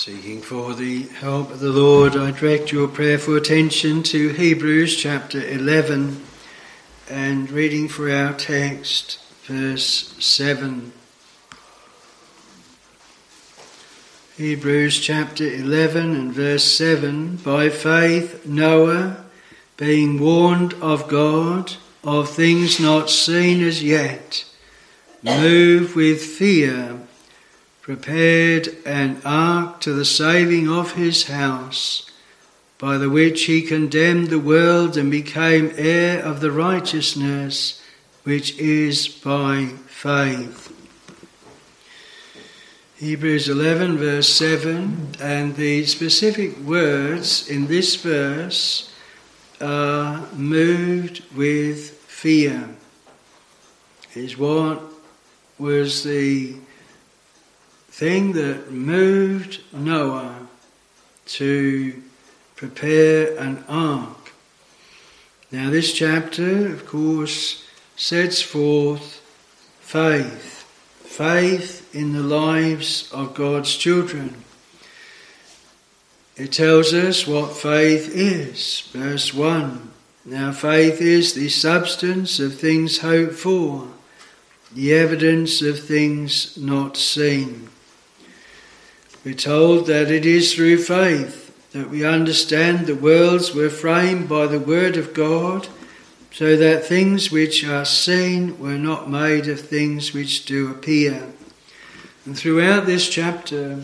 Seeking for the help of the Lord, I direct your prayerful attention to Hebrews chapter 11 and reading for our text, verse 7. Hebrews chapter 11 and verse 7 By faith, Noah, being warned of God of things not seen as yet, moved with fear prepared an ark to the saving of his house, by the which he condemned the world and became heir of the righteousness which is by faith. Hebrews 11, verse 7, and the specific words in this verse are moved with fear, is what was the thing that moved Noah to prepare an ark. Now, this chapter, of course, sets forth faith, faith in the lives of God's children. It tells us what faith is. Verse 1 Now, faith is the substance of things hoped for, the evidence of things not seen. We're told that it is through faith that we understand the worlds were framed by the Word of God, so that things which are seen were not made of things which do appear. And throughout this chapter,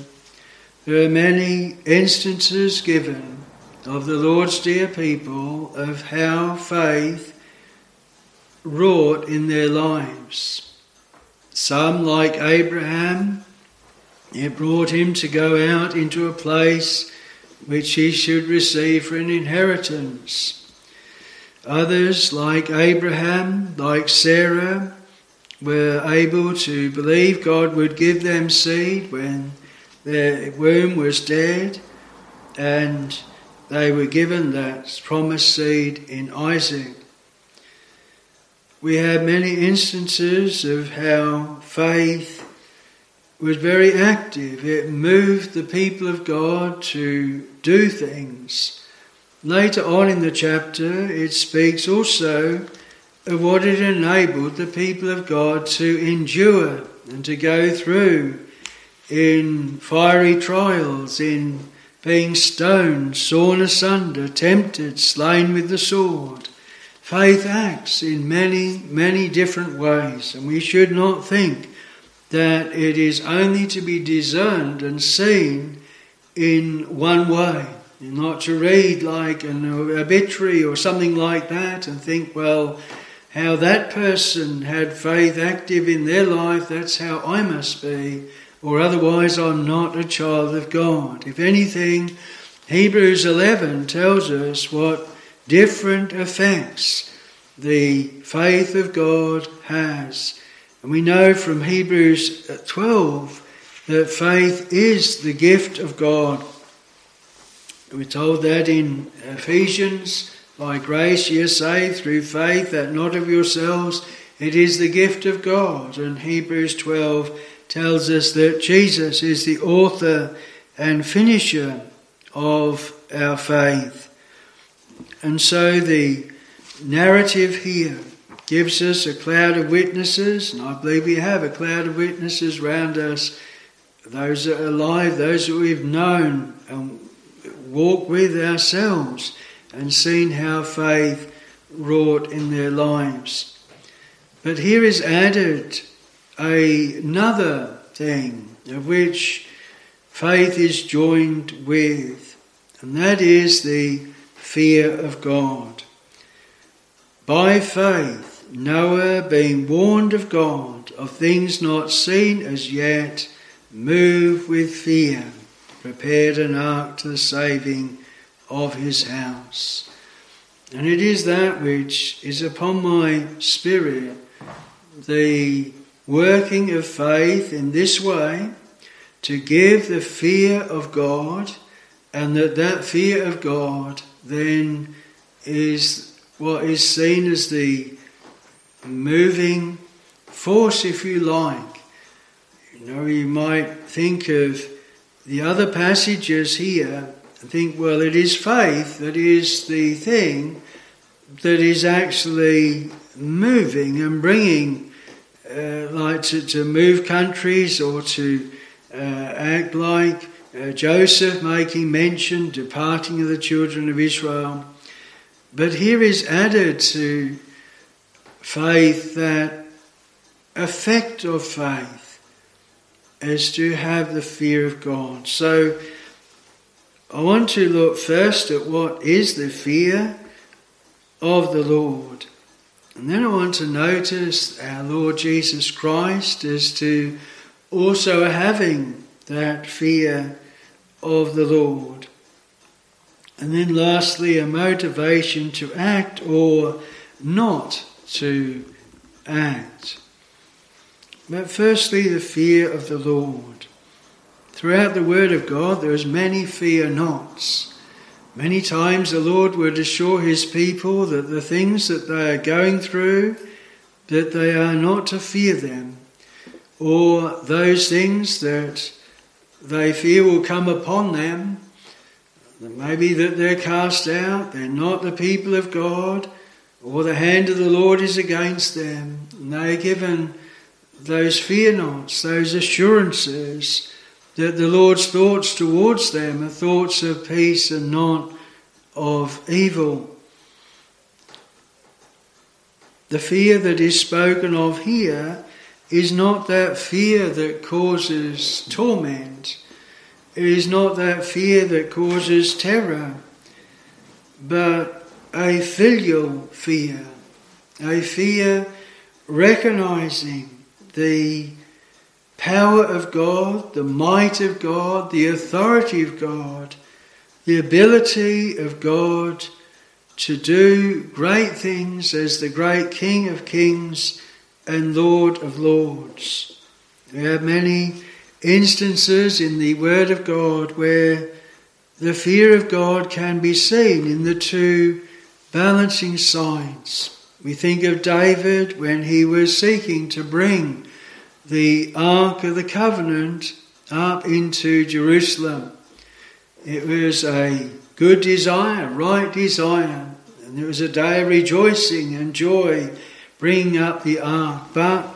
there are many instances given of the Lord's dear people of how faith wrought in their lives. Some, like Abraham, it brought him to go out into a place which he should receive for an inheritance. Others, like Abraham, like Sarah, were able to believe God would give them seed when their womb was dead, and they were given that promised seed in Isaac. We have many instances of how faith was very active. It moved the people of God to do things. Later on in the chapter, it speaks also of what it enabled the people of God to endure and to go through in fiery trials, in being stoned, sawn asunder, tempted, slain with the sword. Faith acts in many, many different ways, and we should not think that it is only to be discerned and seen in one way. Not to read like an obituary or something like that and think, well, how that person had faith active in their life, that's how I must be, or otherwise I'm not a child of God. If anything, Hebrews 11 tells us what different effects the faith of God has and we know from Hebrews uh, 12 that faith is the gift of God. We're told that in Ephesians, by grace ye are saved through faith, that not of yourselves, it is the gift of God. And Hebrews 12 tells us that Jesus is the author and finisher of our faith. And so the narrative here gives us a cloud of witnesses, and I believe we have a cloud of witnesses round us, those that are alive, those that we've known and walked with ourselves and seen how faith wrought in their lives. But here is added another thing of which faith is joined with, and that is the fear of God. By faith, Noah, being warned of God of things not seen as yet, moved with fear, prepared an ark to the saving of his house. And it is that which is upon my spirit, the working of faith in this way, to give the fear of God, and that that fear of God then is what is seen as the moving force, if you like. You know, you might think of the other passages here, I think, well, it is faith that is the thing that is actually moving and bringing, uh, like to, to move countries or to uh, act like uh, Joseph making mention, departing of the children of Israel. But here is added to faith that effect of faith is to have the fear of God. So I want to look first at what is the fear of the Lord. And then I want to notice our Lord Jesus Christ as to also having that fear of the Lord. And then lastly, a motivation to act or not to act. But firstly, the fear of the Lord. Throughout the Word of God, there is many fear nots. Many times the Lord would assure His people that the things that they are going through, that they are not to fear them, or those things that they fear will come upon them, maybe that they're cast out, they're not the people of God, or the hand of the Lord is against them. And they are given those fear nots, those assurances that the Lord's thoughts towards them are thoughts of peace and not of evil. The fear that is spoken of here is not that fear that causes torment. It is not that fear that causes terror, but a filial fear, a fear recognizing the power of God, the might of God, the authority of God, the ability of God to do great things as the great King of Kings and Lord of Lords. There are many instances in the Word of God where the fear of God can be seen in the two balancing signs. We think of David when he was seeking to bring the Ark of the Covenant up into Jerusalem. It was a good desire, right desire, and there was a day of rejoicing and joy bringing up the ark, but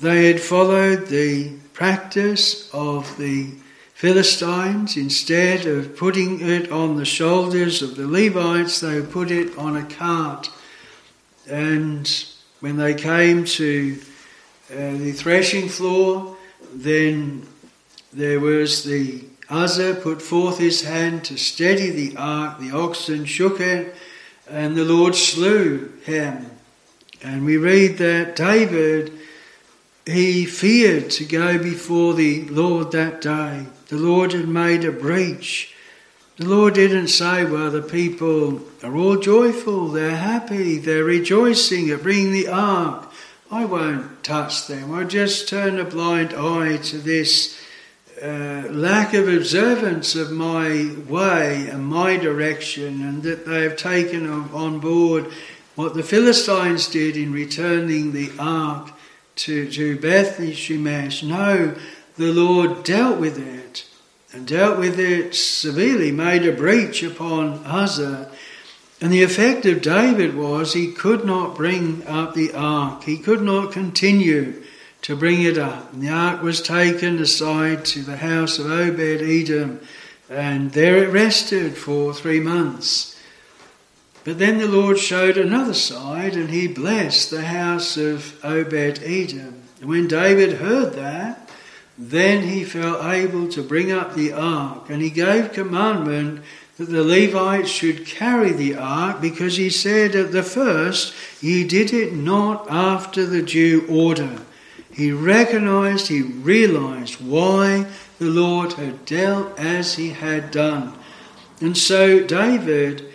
they had followed the practice of the Philistines. Instead of putting it on the shoulders of the Levites, they put it on a cart. And when they came to uh, the threshing floor, then there was the Uzzah put forth his hand to steady the ark, the oxen shook it, and the Lord slew him. And we read that David, he feared to go before the Lord that day. The Lord had made a breach. The Lord didn't say, well, the people are all joyful, they're happy, they're rejoicing at bringing the ark. I won't touch them. I'll just turn a blind eye to this uh, lack of observance of my way and my direction, and that they have taken on board what the Philistines did in returning the ark to, to Beth Shemesh. No, the Lord dealt with it and dealt with it severely, made a breach upon Uzzah. And the effect of David was he could not bring up the ark, he could not continue to bring it up. And the ark was taken aside to the house of Obed Edom, and there it rested for three months. But then the Lord showed another side, and he blessed the house of Obed Edom. And when David heard that, then he felt able to bring up the ark, and he gave commandment that the Levites should carry the ark, because he said at the first, Ye did it not after the due order. He recognized, he realized why the Lord had dealt as he had done. And so David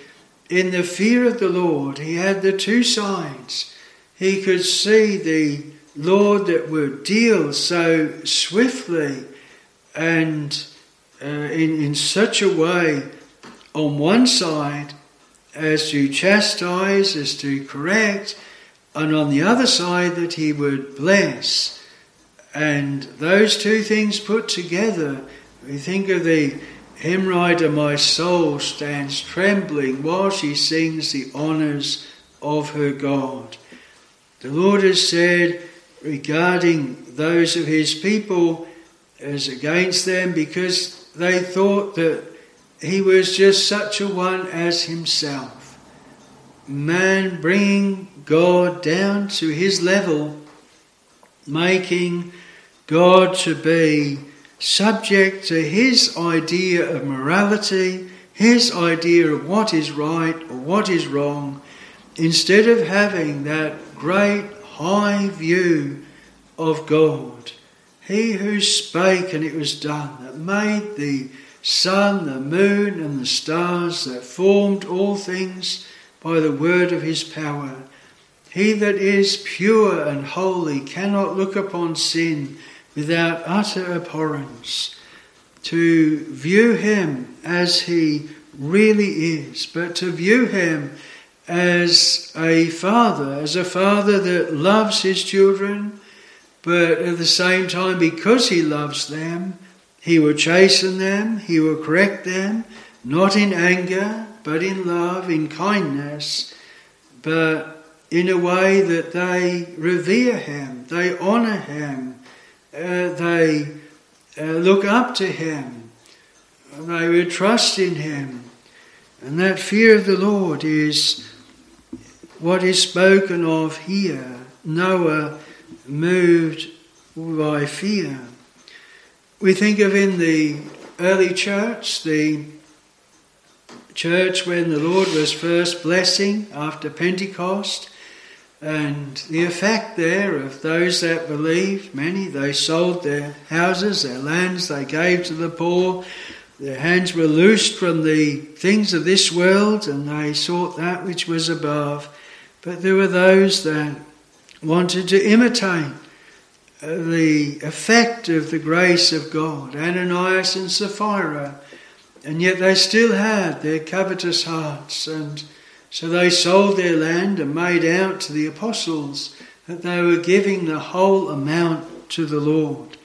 in the fear of the Lord, he had the two sides. He could see the Lord that would deal so swiftly and uh, in, in such a way on one side as to chastise, as to correct, and on the other side that he would bless. And those two things put together We think of the hymn writer, My soul stands trembling while she sings the honours of her God. The Lord has said regarding those of his people as against them because they thought that he was just such a one as himself. Man bringing God down to his level, making God to be subject to his idea of morality, his idea of what is right or what is wrong, instead of having that great high view of God. He who spake and it was done, that made the sun, the moon, and the stars, that formed all things by the word of his power. He that is pure and holy cannot look upon sin without utter abhorrence. To view him as he really is, but to view him as a father, as a father that loves his children, but at the same time, because he loves them, he will chasten them, he will correct them, not in anger, but in love, in kindness, but in a way that they revere him, they honour him, they uh, look up to him, they will trust in him. And that fear of the Lord is what is spoken of here. Noah moved by fear. We think of in the early church, the church when the Lord was first blessing after Pentecost, and the effect there of those that believed, many, they sold their houses, their lands, they gave to the poor, their hands were loosed from the things of this world, and they sought that which was above. But there were those that wanted to imitate the effect of the grace of God, Ananias and Sapphira, and yet they still had their covetous hearts, and so they sold their land and made out to the apostles that they were giving the whole amount to the Lord.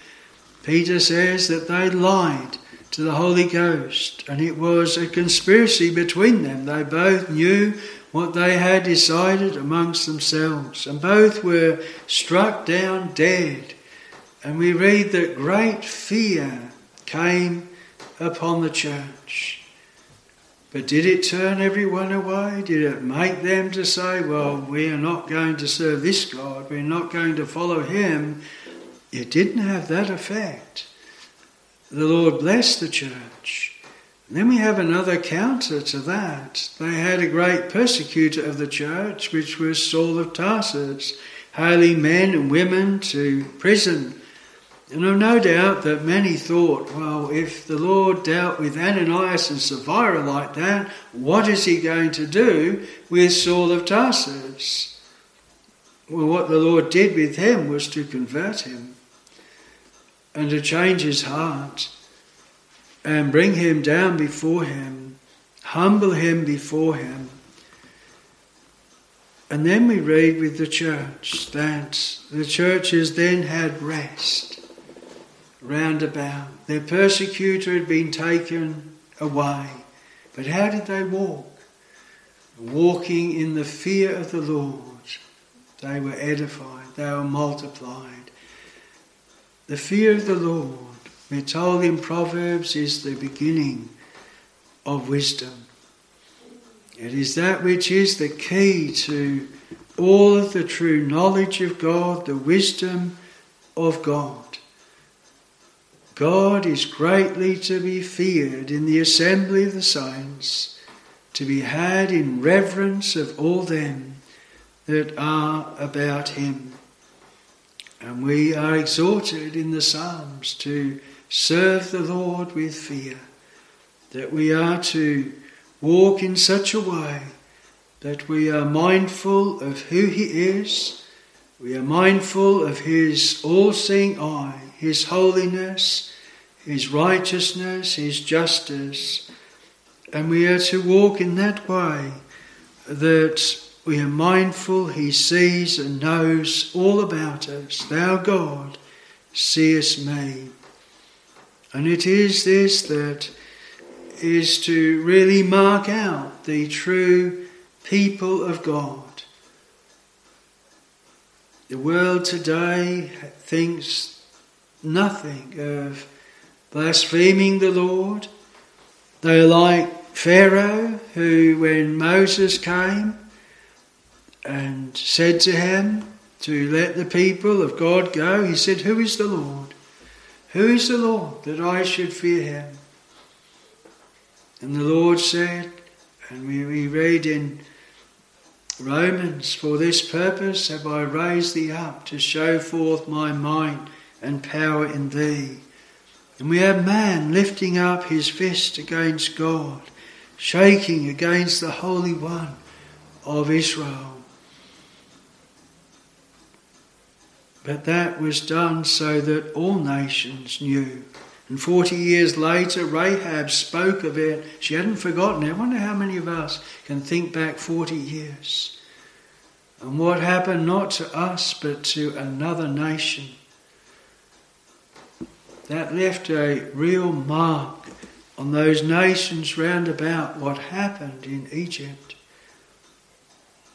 Peter says that they lied to the Holy Ghost, and it was a conspiracy between them. They both knew what they had decided amongst themselves, and both were struck down dead. And we read that great fear came upon the church. But did it turn everyone away? Did it make them to say, well, we are not going to serve this God, we're not going to follow him? It didn't have that effect. The Lord blessed the church. Then we have another counter to that. They had a great persecutor of the church, which was Saul of Tarsus, hailing men and women to prison. And I've no doubt that many thought, well, if the Lord dealt with Ananias and Sapphira like that, what is he going to do with Saul of Tarsus? Well, what the Lord did with him was to convert him and to change his heart and bring him down before him, humble him before him. And then we read with the church that the churches then had rest round about. Their persecutor had been taken away. But how did they walk? Walking in the fear of the Lord. They were edified, they were multiplied. The fear of the Lord we're told in Proverbs is the beginning of wisdom. It is that which is the key to all of the true knowledge of God, the wisdom of God. God is greatly to be feared in the assembly of the saints, to be had in reverence of all them that are about him. And we are exhorted in the Psalms to serve the Lord with fear, that we are to walk in such a way that we are mindful of who He is, we are mindful of His all seeing eye, His holiness, His righteousness, His justice, and we are to walk in that way that we are mindful He sees and knows all about us. Thou, God, seest me. And it is this that is to really mark out the true people of God. The world today thinks nothing of blaspheming the Lord. They are like Pharaoh, who, when Moses came and said to him to let the people of God go, he said, Who is the Lord? Who is the Lord that I should fear him? And the Lord said, and we, we read in Romans, For this purpose have I raised thee up to show forth my might and power in thee. And we have man lifting up his fist against God, shaking against the Holy One of Israel. But that was done so that all nations knew. And 40 years later, Rahab spoke of it. She hadn't forgotten it. I wonder how many of us can think back 40 years. And what happened not to us, but to another nation. That left a real mark on those nations round about what happened in Egypt.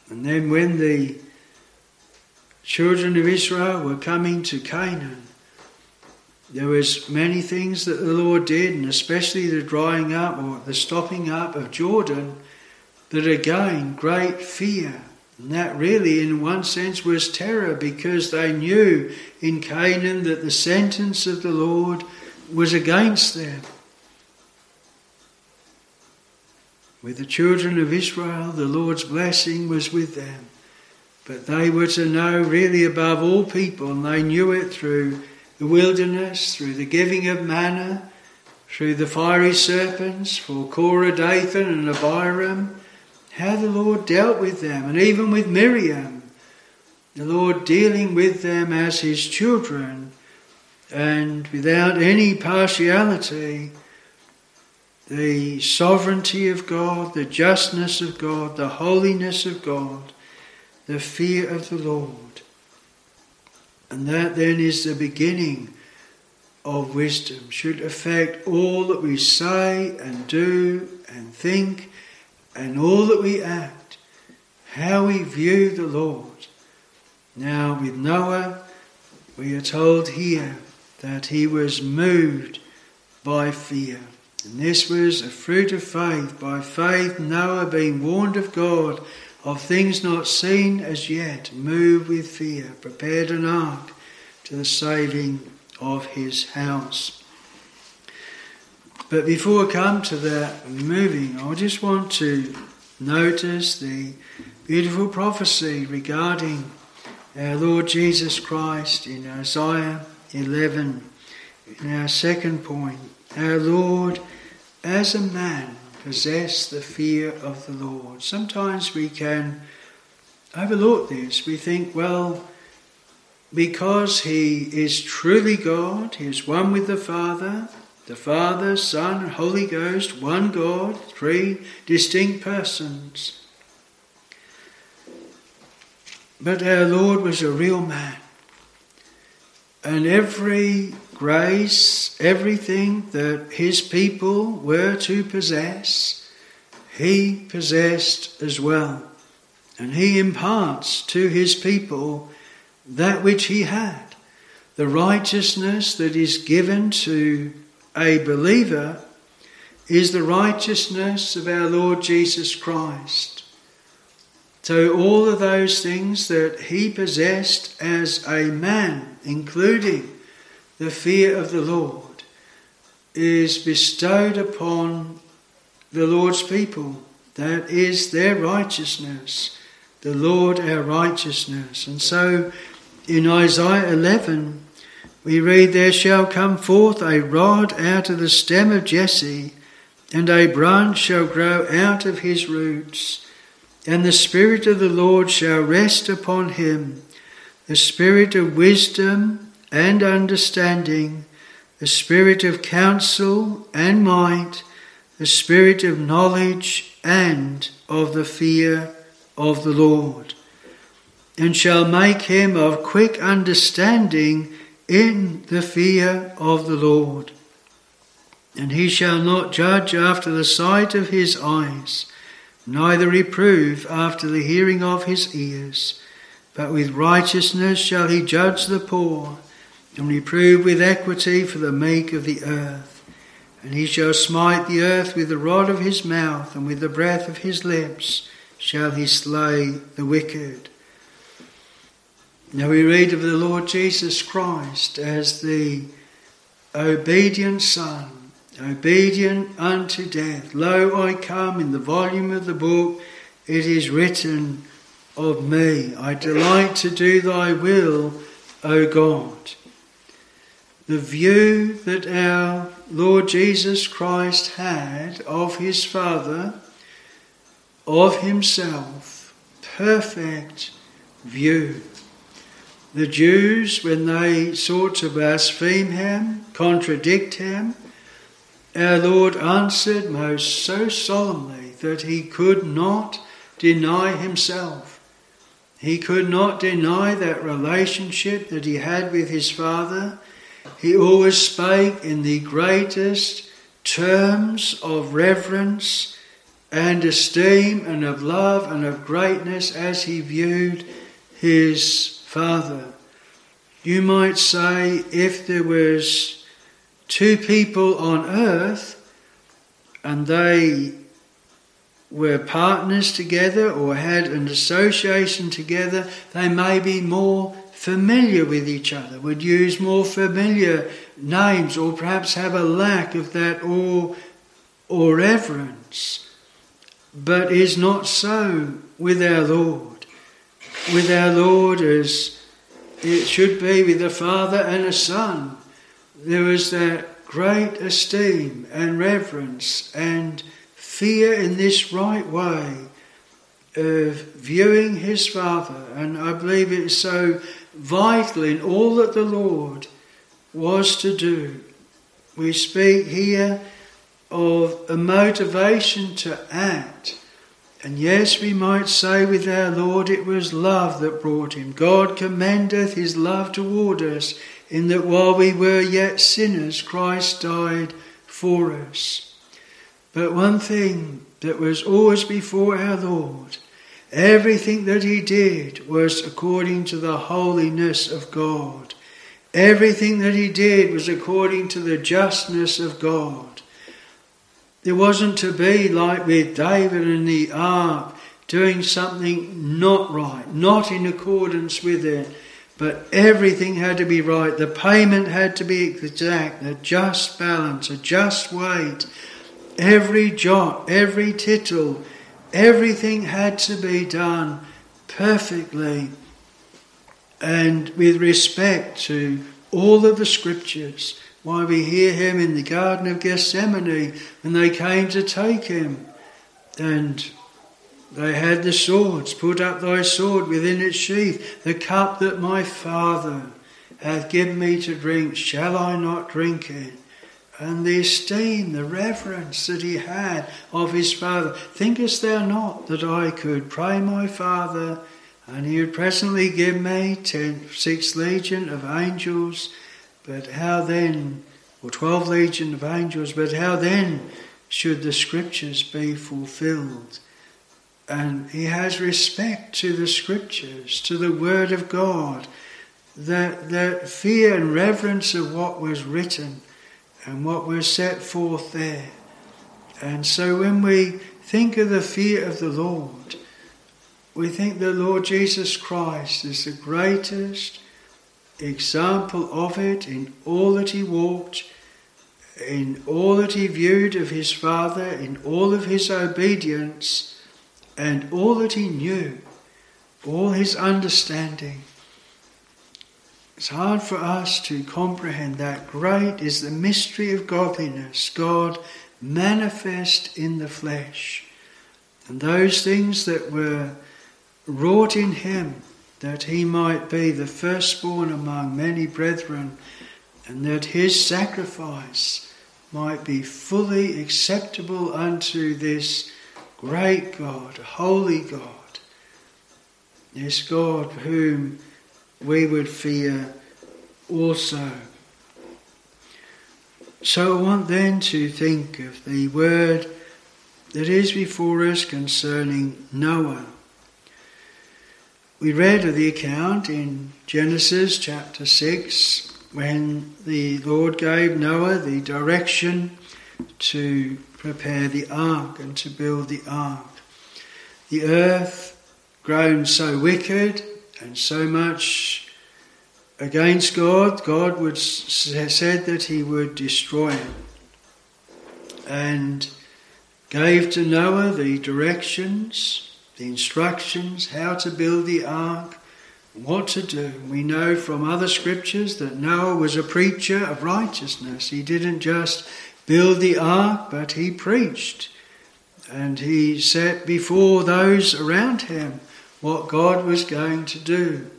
And then when the children of Israel were coming to Canaan, there was many things that the Lord did, and especially the drying up or the stopping up of Jordan, that again great fear. And that really, in one sense, was terror because they knew in Canaan that the sentence of the Lord was against them. With the children of Israel, the Lord's blessing was with them. But they were to know really above all people, and they knew it through the wilderness, through the giving of manna, through the fiery serpents for Korah, Dathan, and Abiram, how the Lord dealt with them, and even with Miriam, the Lord dealing with them as his children, and without any partiality, the sovereignty of God, the justness of God, the holiness of God the fear of the Lord. And that then is the beginning of wisdom, should affect all that we say and do and think and all that we act, how we view the Lord. Now, with Noah, we are told here that he was moved by fear. And this was a fruit of faith. By faith, Noah, being warned of God, of things not seen as yet, moved with fear, prepared an ark to the saving of his house. But before I come to that moving, I just want to notice the beautiful prophecy regarding our Lord Jesus Christ in Isaiah 11. In our second point, our Lord as a man possess the fear of the Lord. Sometimes we can overlook this. We think, well, because he is truly God, he is one with the Father, the Father, Son, Holy Ghost, one God, three distinct persons. But our Lord was a real man. And every grace, everything that his people were to possess, he possessed as well. And he imparts to his people that which he had. The righteousness that is given to a believer is the righteousness of our Lord Jesus Christ. So, all of those things that he possessed as a man, including the fear of the Lord is bestowed upon the Lord's people. That is their righteousness, the Lord our righteousness. And so in Isaiah 11, we read, There shall come forth a rod out of the stem of Jesse, and a branch shall grow out of his roots, and the Spirit of the Lord shall rest upon him, the Spirit of wisdom and understanding, the spirit of counsel and might, the spirit of knowledge and of the fear of the Lord, and shall make him of quick understanding in the fear of the Lord. And he shall not judge after the sight of his eyes, neither reprove after the hearing of his ears, but with righteousness shall he judge the poor, and reprove with equity for the meek of the earth. And he shall smite the earth with the rod of his mouth, and with the breath of his lips shall he slay the wicked. Now we read of the Lord Jesus Christ as the obedient Son, obedient unto death. Lo, I come in the volume of the book, it is written of me. I delight to do thy will, O God. The view that our Lord Jesus Christ had of his Father, of himself, perfect view. The Jews, when they sought to blaspheme him, contradict him, our Lord answered most so solemnly that he could not deny himself. He could not deny that relationship that he had with his Father. He always spake in the greatest terms of reverence and esteem and of love and of greatness as he viewed his Father. You might say if there was two people on earth and they were partners together or had an association together, they may be more familiar with each other, would use more familiar names, or perhaps have a lack of that awe or reverence. But is not so with our Lord with our Lord as it should be with a father and a son. there is that great esteem and reverence and fear in this right way of viewing his father. And I believe it is so vital in all that the Lord was to do. We speak here of a motivation to act and yes, we might say with our Lord, it was love that brought him. God commendeth his love toward us, in that while we were yet sinners, Christ died for us. But one thing that was always before our Lord, everything that he did was according to the holiness of God. Everything that he did was according to the justness of God. There wasn't to be like with David and the ark, doing something not right, not in accordance with it, but everything had to be right. The payment had to be exact, a just balance, a just weight. Every jot, every tittle, everything had to be done perfectly and with respect to all of the scriptures why we hear him in the Garden of Gethsemane when they came to take him. And they had the swords, put up thy sword within its sheath, the cup that my Father hath given me to drink, shall I not drink it? And the esteem, the reverence that he had of his Father. Thinkest thou not that I could pray my Father, and he would presently give me ten, six legion of angels? But how then, or 12 legion of angels, but how then should the scriptures be fulfilled? And he has respect to the scriptures, to the word of God, that, that fear and reverence of what was written and what was set forth there. And so when we think of the fear of the Lord, we think the Lord Jesus Christ is the greatest example of it in all that he walked, in all that he viewed of his Father, in all of his obedience, and all that he knew, all his understanding. It's hard for us to comprehend that. Great is the mystery of godliness, God manifest in the flesh. And those things that were wrought in him that he might be the firstborn among many brethren, and that his sacrifice might be fully acceptable unto this great God, holy God, this God whom we would fear also. So I want then to think of the word that is before us concerning Noah. We read of the account in Genesis chapter 6 when the Lord gave Noah the direction to prepare the ark and to build the ark. The earth grown so wicked and so much against God, God would said that He would destroy it, and gave to Noah the directions, the instructions, how to build the ark, what to do. We know from other scriptures that Noah was a preacher of righteousness. He didn't just build the ark, but he preached. And he set before those around him what God was going to do.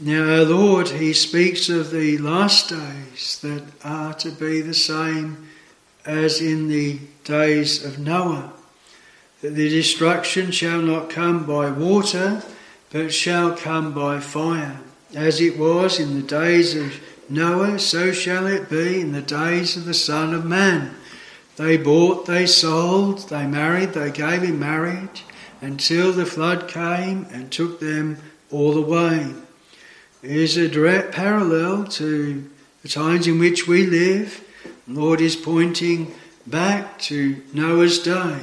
Now, our Lord, He speaks of the last days that are to be the same as in the days of Noah. That the destruction shall not come by water, but shall come by fire. As it was in the days of Noah, so shall it be in the days of the Son of Man. They bought, they sold, they married, they gave in marriage until the flood came and took them all away. It is a direct parallel to the times in which we live. The Lord is pointing back to Noah's day,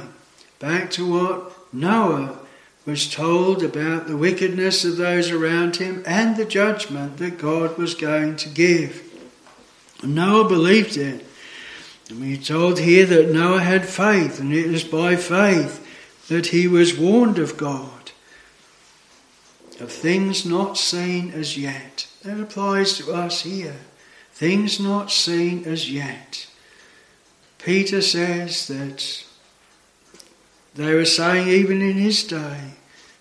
back to what Noah was told about the wickedness of those around him and the judgment that God was going to give. Noah believed it. And we're told here that Noah had faith, and it was by faith that he was warned of God, of things not seen as yet. That applies to us here. Things not seen as yet. Peter says that they were saying even in his day,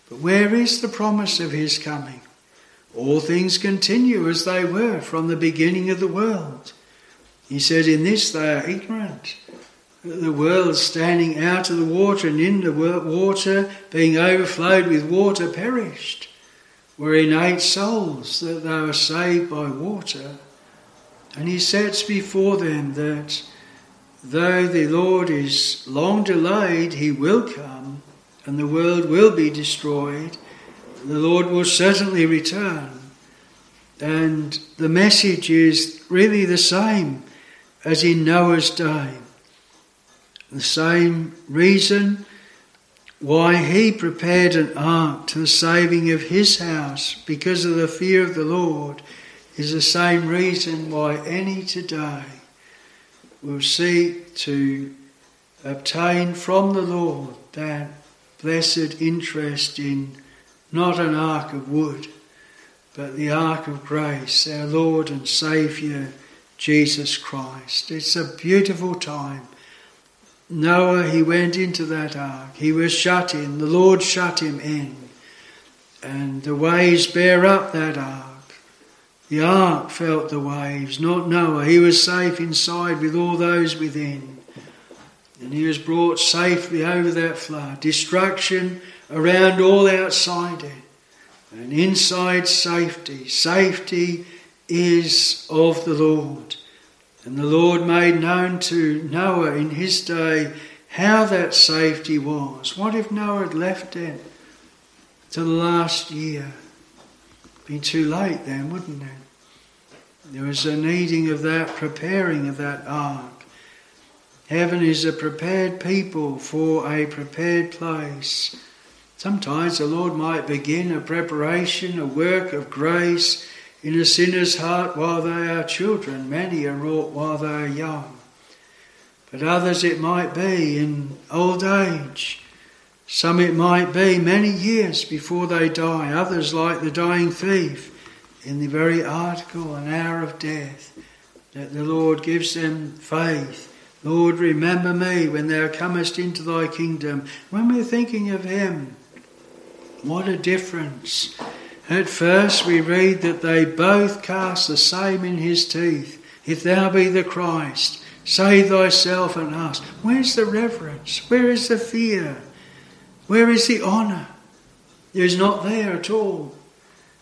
but where is the promise of his coming? All things continue as they were from the beginning of the world. He said, In this they are ignorant the world standing out of the water and in the water being overflowed with water perished, wherein eight souls that they were saved by water. And he sets before them that though the Lord is long delayed, he will come and the world will be destroyed. The Lord will certainly return. And the message is really the same as in Noah's day. The same reason why he prepared an ark to the saving of his house because of the fear of the Lord is the same reason why any today will seek to obtain from the Lord that blessed interest in not an ark of wood, but the ark of grace, our Lord and Saviour, Jesus Christ. It's a beautiful time Noah, he went into that ark. He was shut in. The Lord shut him in. And the waves bear up that ark. The ark felt the waves, not Noah. He was safe inside with all those within. And he was brought safely over that flood. Destruction around all outside it. And inside safety. Safety is of the Lord. And the Lord made known to Noah in his day how that safety was. What if Noah had left it to the last year? Been too late then, wouldn't it? There was a needing of that preparing of that ark. Heaven is a prepared people for a prepared place. Sometimes the Lord might begin a preparation, a work of grace in a sinner's heart while they are children. Many are wrought while they are young. But others it might be in old age. Some it might be many years before they die. Others, like the dying thief, in the very article an hour of death, that the Lord gives them faith. Lord, remember me when thou comest into thy kingdom. When we're thinking of Him, what a difference at first, we read that they both cast the same in his teeth. If thou be the Christ, save thyself and us. Where's the reverence? Where is the fear? Where is the honour? It is not there at all.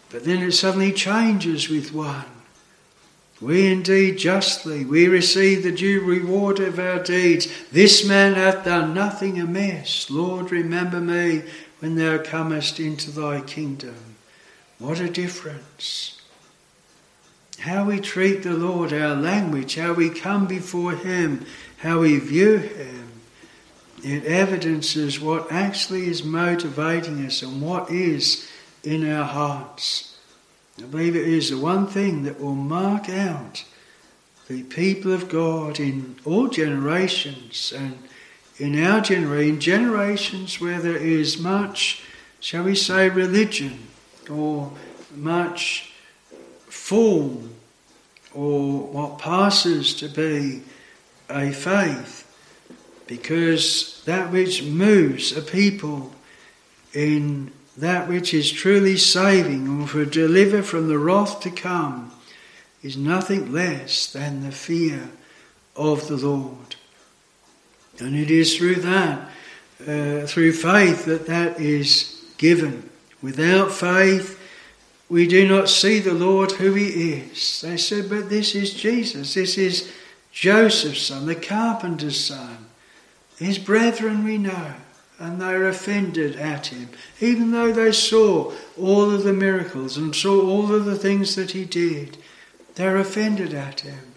But then it suddenly changes with one. We indeed justly, we receive the due reward of our deeds. This man hath done nothing amiss. Lord, remember me when thou comest into thy kingdom. What a difference. How we treat the Lord, our language, how we come before Him, how we view Him. It evidences what actually is motivating us and what is in our hearts. I believe it is the one thing that will mark out the people of God in all generations and in our generation, in generations where there is much, shall we say, religion or much form or what passes to be a faith, because that which moves a people in that which is truly saving or for deliver from the wrath to come is nothing less than the fear of the Lord. And it is through that, uh, through faith, that that is given. Without faith, we do not see the Lord who he is. They said, but this is Jesus. This is Joseph's son, the carpenter's son. His brethren we know and they are offended at him, even though they saw all of the miracles and saw all of the things that he did. They're offended at him.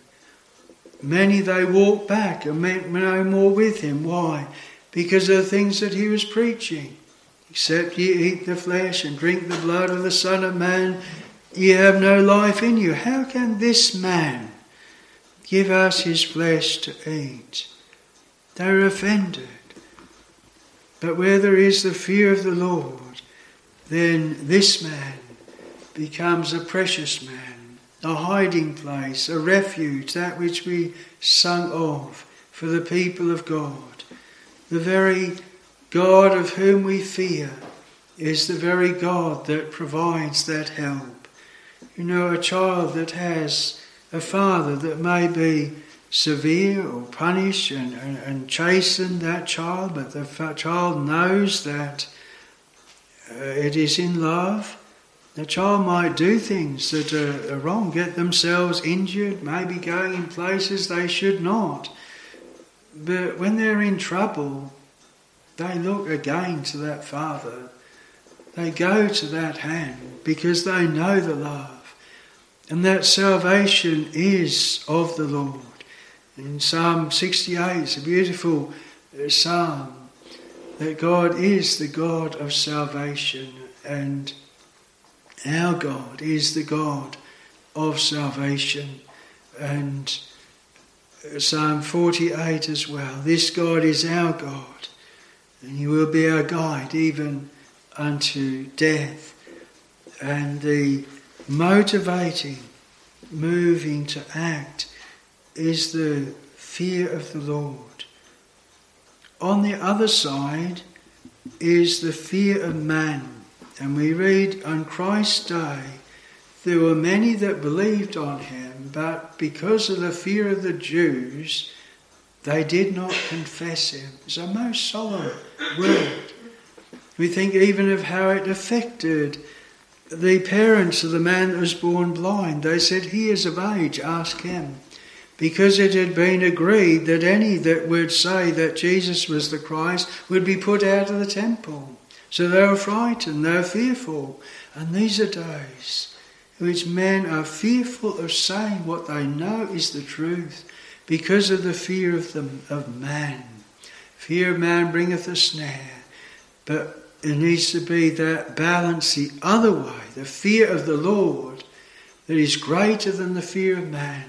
Many they walk back and went no more with him. Why? Because of the things that he was preaching. Except ye eat the flesh and drink the blood of the Son of Man, ye have no life in you. How can this man give us his flesh to eat? They're offended. But where there is the fear of the Lord, then this man becomes a precious man, a hiding place, a refuge, that which we sung of for the people of God. The very God of whom we fear is the very God that provides that help. You know, a child that has a father that may be severe or punish and, and, and chasten that child, but the child knows that uh, it is in love. The child might do things that are, are wrong, get themselves injured, maybe going in places they should not. But when they're in trouble, they look again to that father. They go to that hand because they know the love. And that salvation is of the Lord. In Psalm 68, it's a beautiful uh, psalm that God is the God of salvation and our God is the God of salvation. And uh, Psalm 48 as well. This God is our God, and He will be our guide even unto death. And the motivating, moving to act is the fear of the Lord. On the other side is the fear of man. And we read, on Christ's day, there were many that believed on him, but because of the fear of the Jews, they did not confess him. It's a most solemn word. We think even of how it affected the parents of the man that was born blind. They said, He is of age, ask him because it had been agreed that any that would say that Jesus was the Christ would be put out of the temple. So they were frightened, they were fearful. And these are days in which men are fearful of saying what they know is the truth because of the fear of, the, of man. Fear of man bringeth a snare. But it needs to be that balance the other way, the fear of the Lord that is greater than the fear of man.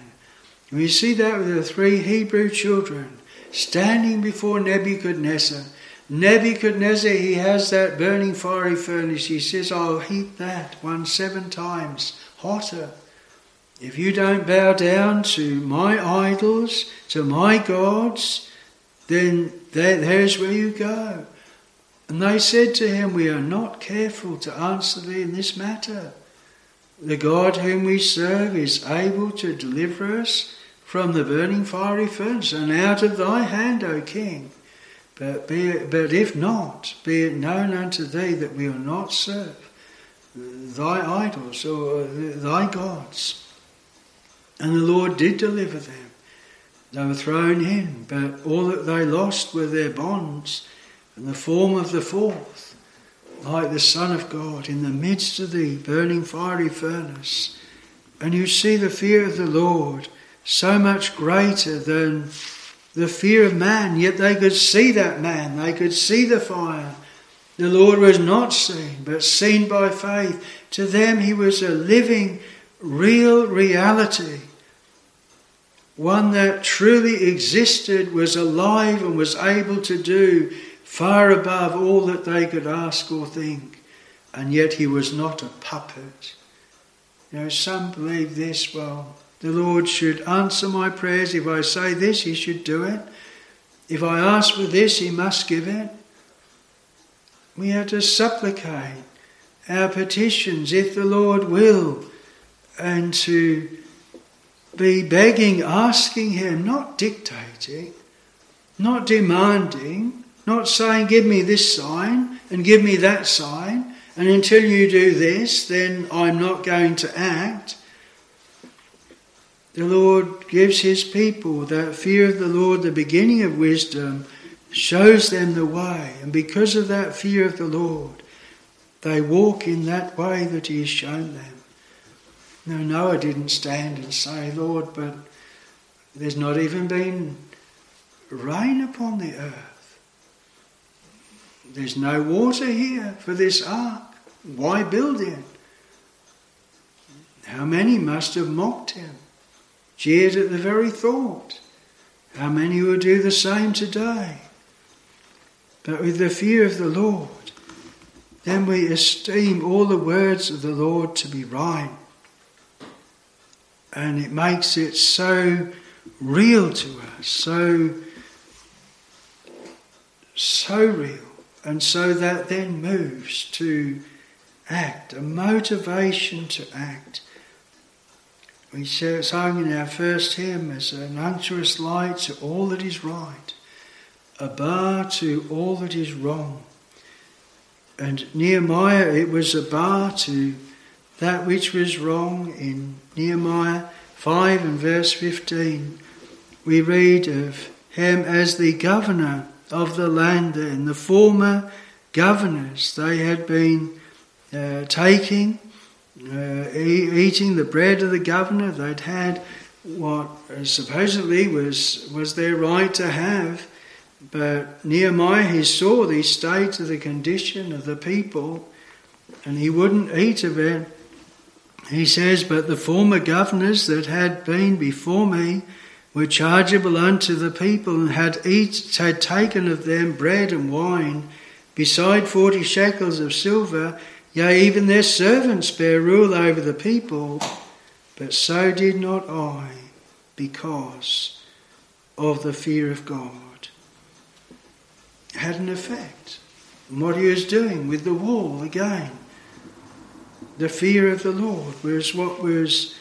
We see that with the three Hebrew children standing before Nebuchadnezzar. Nebuchadnezzar, he has that burning fiery furnace. He says, I'll heat that one seven times hotter. If you don't bow down to my idols, to my gods, then there's where you go. And they said to him, We are not careful to answer thee in this matter. The God whom we serve is able to deliver us from the burning fiery furnace, and out of thy hand, O King. But, be but if not, be it known unto thee that we will not serve thy idols or thy gods. And the Lord did deliver them. They were thrown in, but all that they lost were their bonds and the form of the fourth, like the Son of God in the midst of the burning fiery furnace. And you see the fear of the Lord so much greater than the fear of man, yet they could see that man, they could see the fire. The Lord was not seen, but seen by faith. To them, he was a living, real reality. One that truly existed, was alive, and was able to do far above all that they could ask or think. And yet, he was not a puppet. You know, some believe this, well, the Lord should answer my prayers. If I say this, He should do it. If I ask for this, He must give it. We have to supplicate our petitions if the Lord will and to be begging, asking Him, not dictating, not demanding, not saying, Give me this sign and give me that sign, and until you do this, then I'm not going to act. The Lord gives His people that fear of the Lord, the beginning of wisdom, shows them the way. And because of that fear of the Lord, they walk in that way that He has shown them. Now, Noah didn't stand and say, Lord, but there's not even been rain upon the earth. There's no water here for this ark. Why build it? How many must have mocked him? jeered at the very thought. How many will do the same today? But with the fear of the Lord, then we esteem all the words of the Lord to be right. And it makes it so real to us, so, so real, and so that then moves to act, a motivation to act. We sang in our first hymn as an unctuous light to all that is right, a bar to all that is wrong. And Nehemiah, it was a bar to that which was wrong. In Nehemiah 5 and verse 15, we read of him as the governor of the land And The former governors, they had been uh, taking uh, eating the bread of the governor. They'd had what supposedly was, was their right to have. But Nehemiah, he saw the state of the condition of the people and he wouldn't eat of it. He says, But the former governors that had been before me were chargeable unto the people and had, eat, had taken of them bread and wine, beside forty shekels of silver, Yea, even their servants bear rule over the people, but so did not I, because of the fear of God. It had an effect on what he was doing with the wall again. The fear of the Lord was what was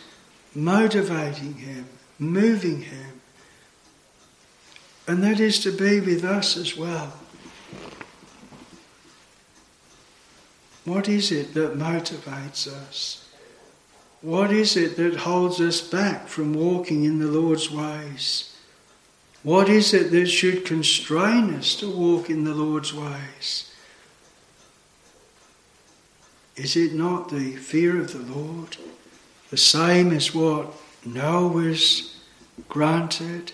motivating him, moving him. And that is to be with us as well. What is it that motivates us? What is it that holds us back from walking in the Lord's ways? What is it that should constrain us to walk in the Lord's ways? Is it not the fear of the Lord? The same as what Noah was granted?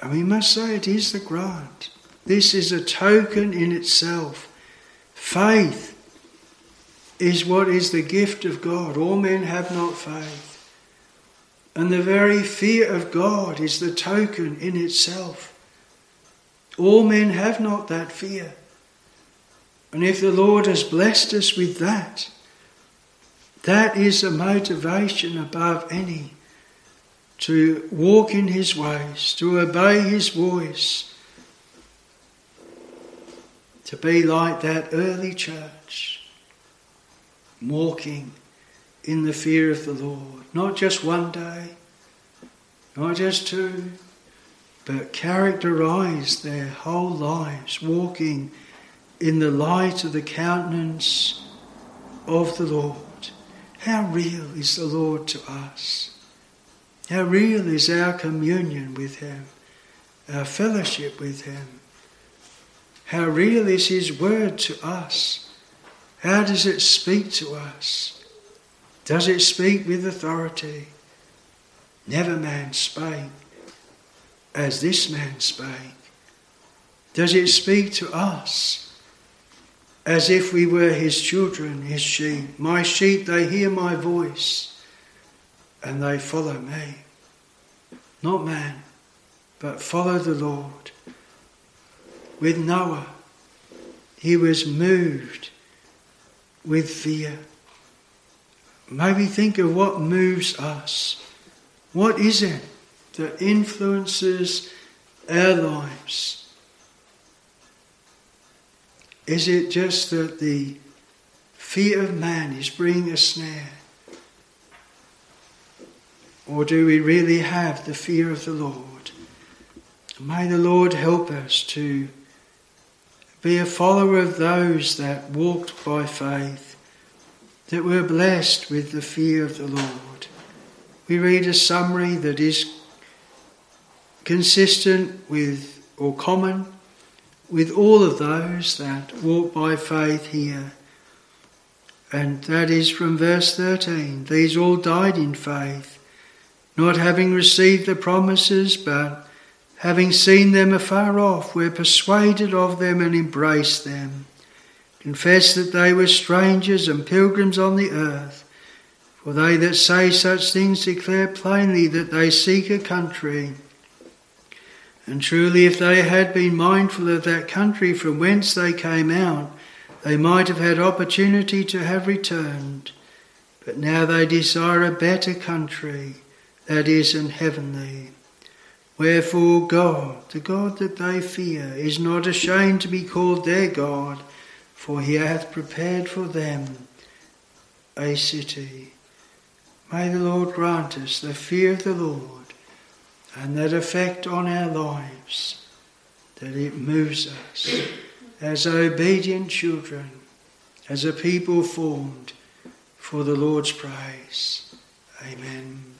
And we must say it is the grant. This is a token in itself Faith is what is the gift of God. All men have not faith. And the very fear of God is the token in itself. All men have not that fear. And if the Lord has blessed us with that, that is a motivation above any to walk in His ways, to obey His voice to be like that early church, walking in the fear of the Lord. Not just one day, not just two, but characterize their whole lives, walking in the light of the countenance of the Lord. How real is the Lord to us? How real is our communion with Him, our fellowship with Him? How real is His word to us? How does it speak to us? Does it speak with authority? Never man spake as this man spake. Does it speak to us as if we were his children, his sheep? My sheep, they hear my voice and they follow me. Not man, but follow the Lord. With Noah, he was moved with fear. Maybe think of what moves us. What is it that influences our lives? Is it just that the fear of man is bringing a snare? Or do we really have the fear of the Lord? May the Lord help us to be a follower of those that walked by faith, that were blessed with the fear of the Lord. We read a summary that is consistent with or common with all of those that walk by faith here. And that is from verse 13. These all died in faith, not having received the promises, but having seen them afar off, were persuaded of them and embraced them, confessed that they were strangers and pilgrims on the earth. For they that say such things declare plainly that they seek a country. And truly, if they had been mindful of that country from whence they came out, they might have had opportunity to have returned. But now they desire a better country, that is, an heavenly. Wherefore, God, the God that they fear, is not ashamed to be called their God, for he hath prepared for them a city. May the Lord grant us the fear of the Lord and that effect on our lives, that it moves us as obedient children, as a people formed for the Lord's praise. Amen.